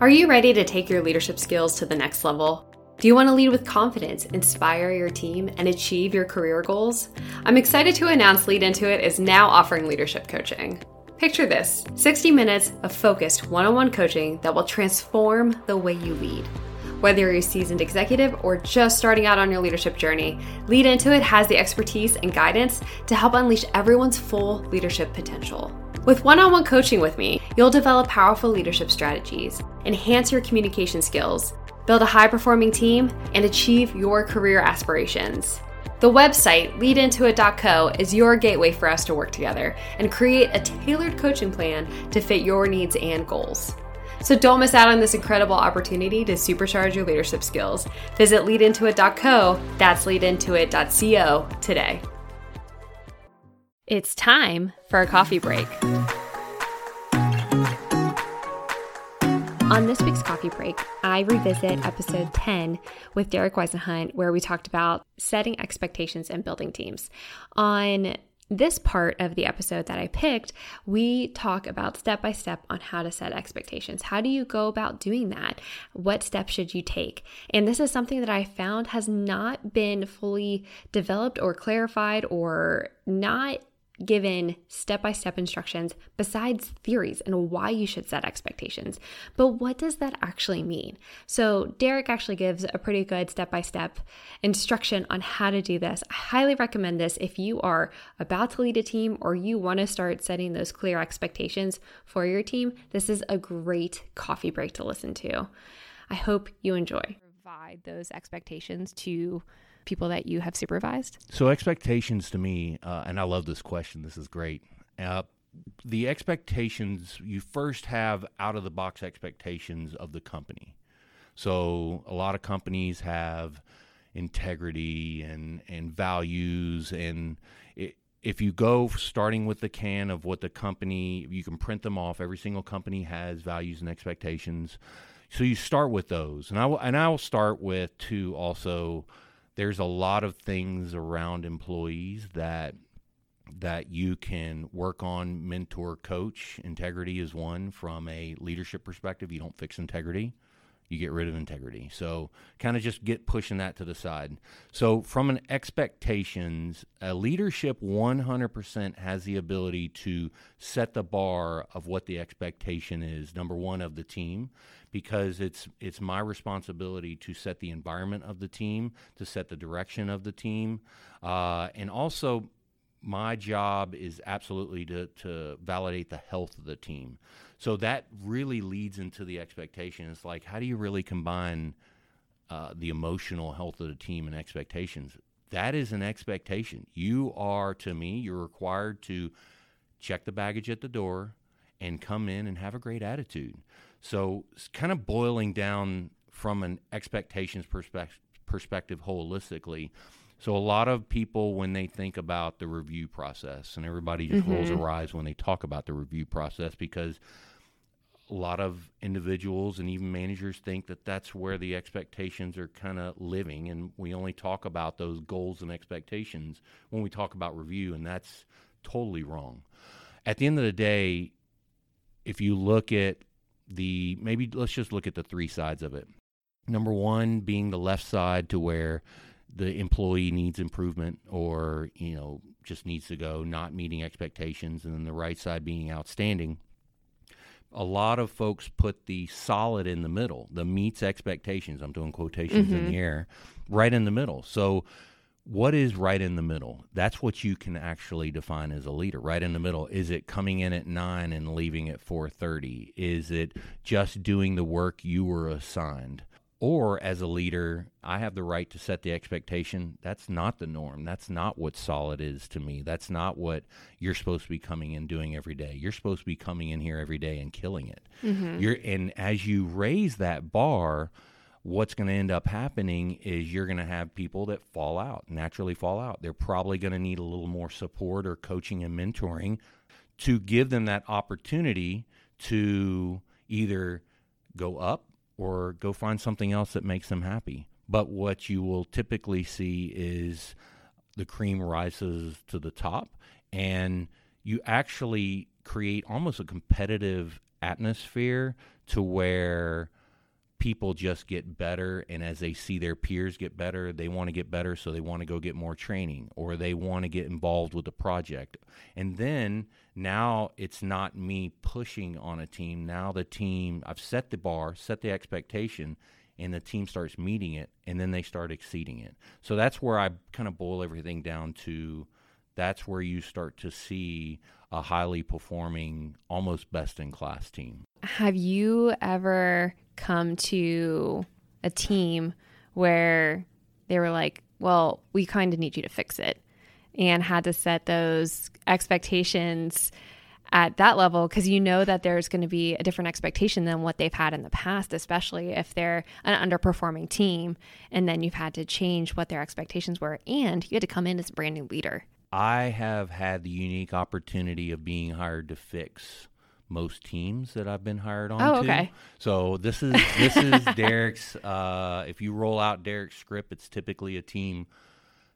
Are you ready to take your leadership skills to the next level? Do you want to lead with confidence, inspire your team, and achieve your career goals? I'm excited to announce Lead Intuit is now offering leadership coaching. Picture this 60 minutes of focused one on one coaching that will transform the way you lead. Whether you're a seasoned executive or just starting out on your leadership journey, Lead Intuit has the expertise and guidance to help unleash everyone's full leadership potential. With one on one coaching with me, you'll develop powerful leadership strategies, enhance your communication skills, build a high performing team, and achieve your career aspirations. The website, leadintuit.co, is your gateway for us to work together and create a tailored coaching plan to fit your needs and goals. So don't miss out on this incredible opportunity to supercharge your leadership skills. Visit leadintuit.co, that's leadintuit.co today. It's time for a coffee break. On this week's coffee break, I revisit episode 10 with Derek Weisenhunt, where we talked about setting expectations and building teams. On this part of the episode that I picked, we talk about step by step on how to set expectations. How do you go about doing that? What steps should you take? And this is something that I found has not been fully developed or clarified or not given step by step instructions besides theories and why you should set expectations. But what does that actually mean? So, Derek actually gives a pretty good step by step instruction on how to do this. I highly recommend this if you are about to lead a team or you want to start setting those clear expectations for your team. This is a great coffee break to listen to. I hope you enjoy. Provide those expectations to people that you have supervised? So, expectations to me, uh, and I love this question, this is great. Uh, the expectations, you first have out of the box expectations of the company. So, a lot of companies have integrity and, and values and it, if you go starting with the can of what the company you can print them off every single company has values and expectations so you start with those and i will and i will start with to also there's a lot of things around employees that that you can work on. Mentor coach integrity is one from a leadership perspective. You don't fix integrity you get rid of integrity. So kind of just get pushing that to the side. So from an expectations a leadership 100% has the ability to set the bar of what the expectation is number one of the team because it's it's my responsibility to set the environment of the team, to set the direction of the team, uh, and also my job is absolutely to, to validate the health of the team. So that really leads into the expectation. It's like, how do you really combine uh, the emotional health of the team and expectations? That is an expectation. You are, to me, you're required to check the baggage at the door and come in and have a great attitude. So it's kind of boiling down from an expectations perspective, perspective holistically. So a lot of people, when they think about the review process, and everybody just mm-hmm. rolls their eyes when they talk about the review process because a lot of individuals and even managers think that that's where the expectations are kind of living, and we only talk about those goals and expectations when we talk about review, and that's totally wrong. At the end of the day, if you look at the maybe let's just look at the three sides of it. Number one being the left side to where the employee needs improvement or you know just needs to go not meeting expectations and then the right side being outstanding a lot of folks put the solid in the middle the meets expectations i'm doing quotations mm-hmm. in the air right in the middle so what is right in the middle? That's what you can actually define as a leader. Right in the middle. Is it coming in at nine and leaving at four thirty? Is it just doing the work you were assigned? Or as a leader, I have the right to set the expectation. That's not the norm. That's not what solid is to me. That's not what you're supposed to be coming in doing every day. You're supposed to be coming in here every day and killing it. Mm-hmm. You're and as you raise that bar, what's going to end up happening is you're going to have people that fall out, naturally fall out. They're probably going to need a little more support or coaching and mentoring to give them that opportunity to either go up or go find something else that makes them happy. But what you will typically see is the cream rises to the top and you actually create almost a competitive atmosphere to where people just get better and as they see their peers get better they want to get better so they want to go get more training or they want to get involved with the project. And then now it's not me pushing on a team. Now the team i've set the bar set the expectation and the team starts meeting it and then they start exceeding it. So that's where i kind of boil everything down to that's where you start to see a highly performing almost best in class team have you ever come to a team where they were like, well, we kind of need you to fix it, and had to set those expectations at that level because you know that there's going to be a different expectation than what they've had in the past, especially if they're an underperforming team. And then you've had to change what their expectations were, and you had to come in as a brand new leader. I have had the unique opportunity of being hired to fix most teams that I've been hired on. Oh, to. okay. So this is this is Derek's. Uh, if you roll out Derek's script, it's typically a team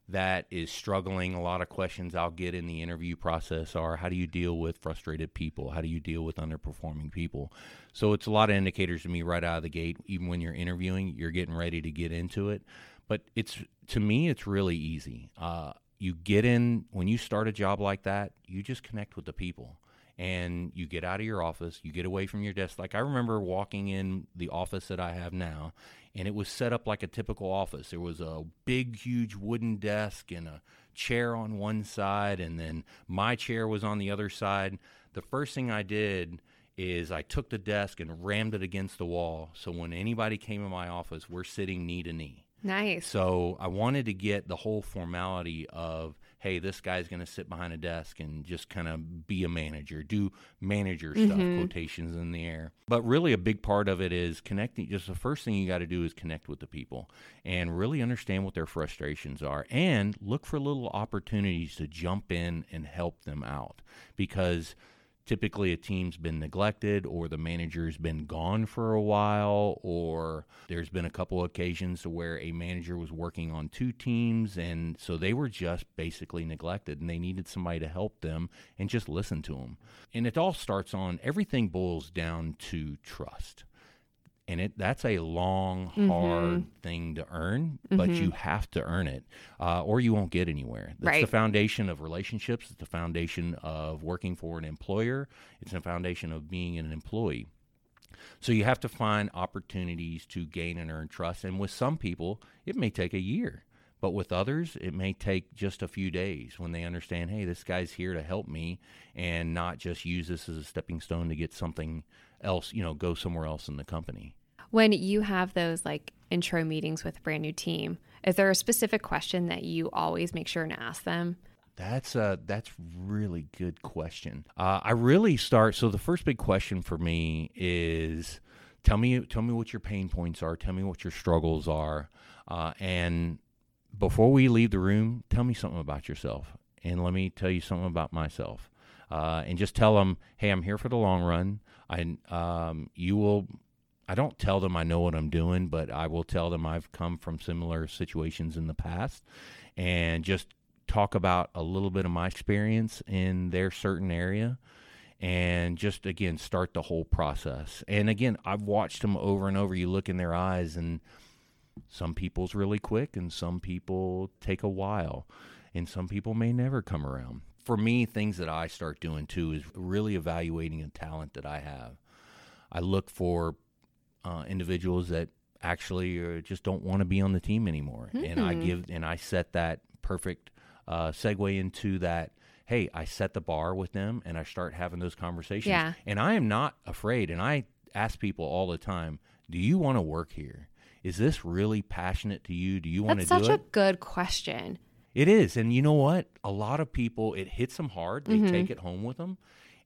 that is struggling. A lot of questions I'll get in the interview process are: How do you deal with frustrated people? How do you deal with underperforming people? So it's a lot of indicators to me right out of the gate. Even when you're interviewing, you're getting ready to get into it. But it's to me, it's really easy. Uh, you get in when you start a job like that. You just connect with the people and you get out of your office, you get away from your desk. Like I remember walking in the office that I have now, and it was set up like a typical office. There was a big, huge wooden desk and a chair on one side, and then my chair was on the other side. The first thing I did is I took the desk and rammed it against the wall. So when anybody came in my office, we're sitting knee to knee. Nice. So I wanted to get the whole formality of hey, this guy's going to sit behind a desk and just kind of be a manager, do manager stuff, mm-hmm. quotations in the air. But really, a big part of it is connecting. Just the first thing you got to do is connect with the people and really understand what their frustrations are and look for little opportunities to jump in and help them out because typically a team's been neglected or the manager's been gone for a while or there's been a couple occasions where a manager was working on two teams and so they were just basically neglected and they needed somebody to help them and just listen to them and it all starts on everything boils down to trust and it that's a long hard mm-hmm. thing to earn but mm-hmm. you have to earn it uh, or you won't get anywhere that's right. the foundation of relationships it's the foundation of working for an employer it's the foundation of being an employee so you have to find opportunities to gain and earn trust and with some people it may take a year but with others, it may take just a few days when they understand, hey, this guy's here to help me and not just use this as a stepping stone to get something else, you know, go somewhere else in the company. When you have those like intro meetings with a brand new team, is there a specific question that you always make sure to ask them? That's a that's really good question. Uh, I really start. So the first big question for me is, tell me tell me what your pain points are. Tell me what your struggles are, uh, and before we leave the room, tell me something about yourself, and let me tell you something about myself, uh, and just tell them, hey, I'm here for the long run. I, um, you will. I don't tell them I know what I'm doing, but I will tell them I've come from similar situations in the past, and just talk about a little bit of my experience in their certain area and just again start the whole process. And again, I've watched them over and over. You look in their eyes and some people's really quick, and some people take a while, and some people may never come around. For me, things that I start doing too is really evaluating a talent that I have. I look for uh, individuals that actually uh, just don't want to be on the team anymore, mm-hmm. and I hmm. give and I set that perfect uh, segue into that hey, I set the bar with them and I start having those conversations. Yeah. And I am not afraid. And I ask people all the time, do you want to work here? is this really passionate to you? Do you want to do it? That's such a good question. It is. And you know what? A lot of people, it hits them hard. They mm-hmm. take it home with them.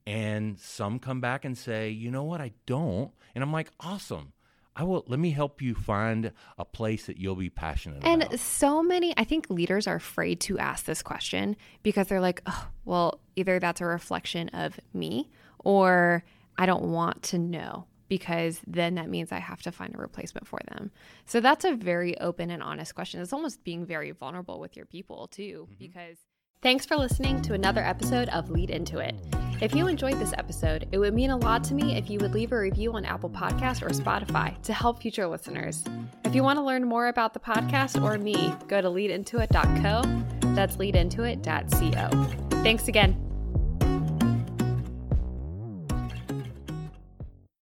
And some come back and say, you know what? I don't. And I'm like, awesome. I will let me help you find a place that you'll be passionate and about. And so many, I think leaders are afraid to ask this question because they're like, oh, well, either that's a reflection of me or I don't want to know because then that means I have to find a replacement for them. So that's a very open and honest question. It's almost being very vulnerable with your people too, mm-hmm. because Thanks for listening to another episode of Lead Into It. If you enjoyed this episode, it would mean a lot to me if you would leave a review on Apple Podcast or Spotify to help future listeners. If you want to learn more about the podcast or me, go to leadintoit.co. That's leadintoit.co. Thanks again.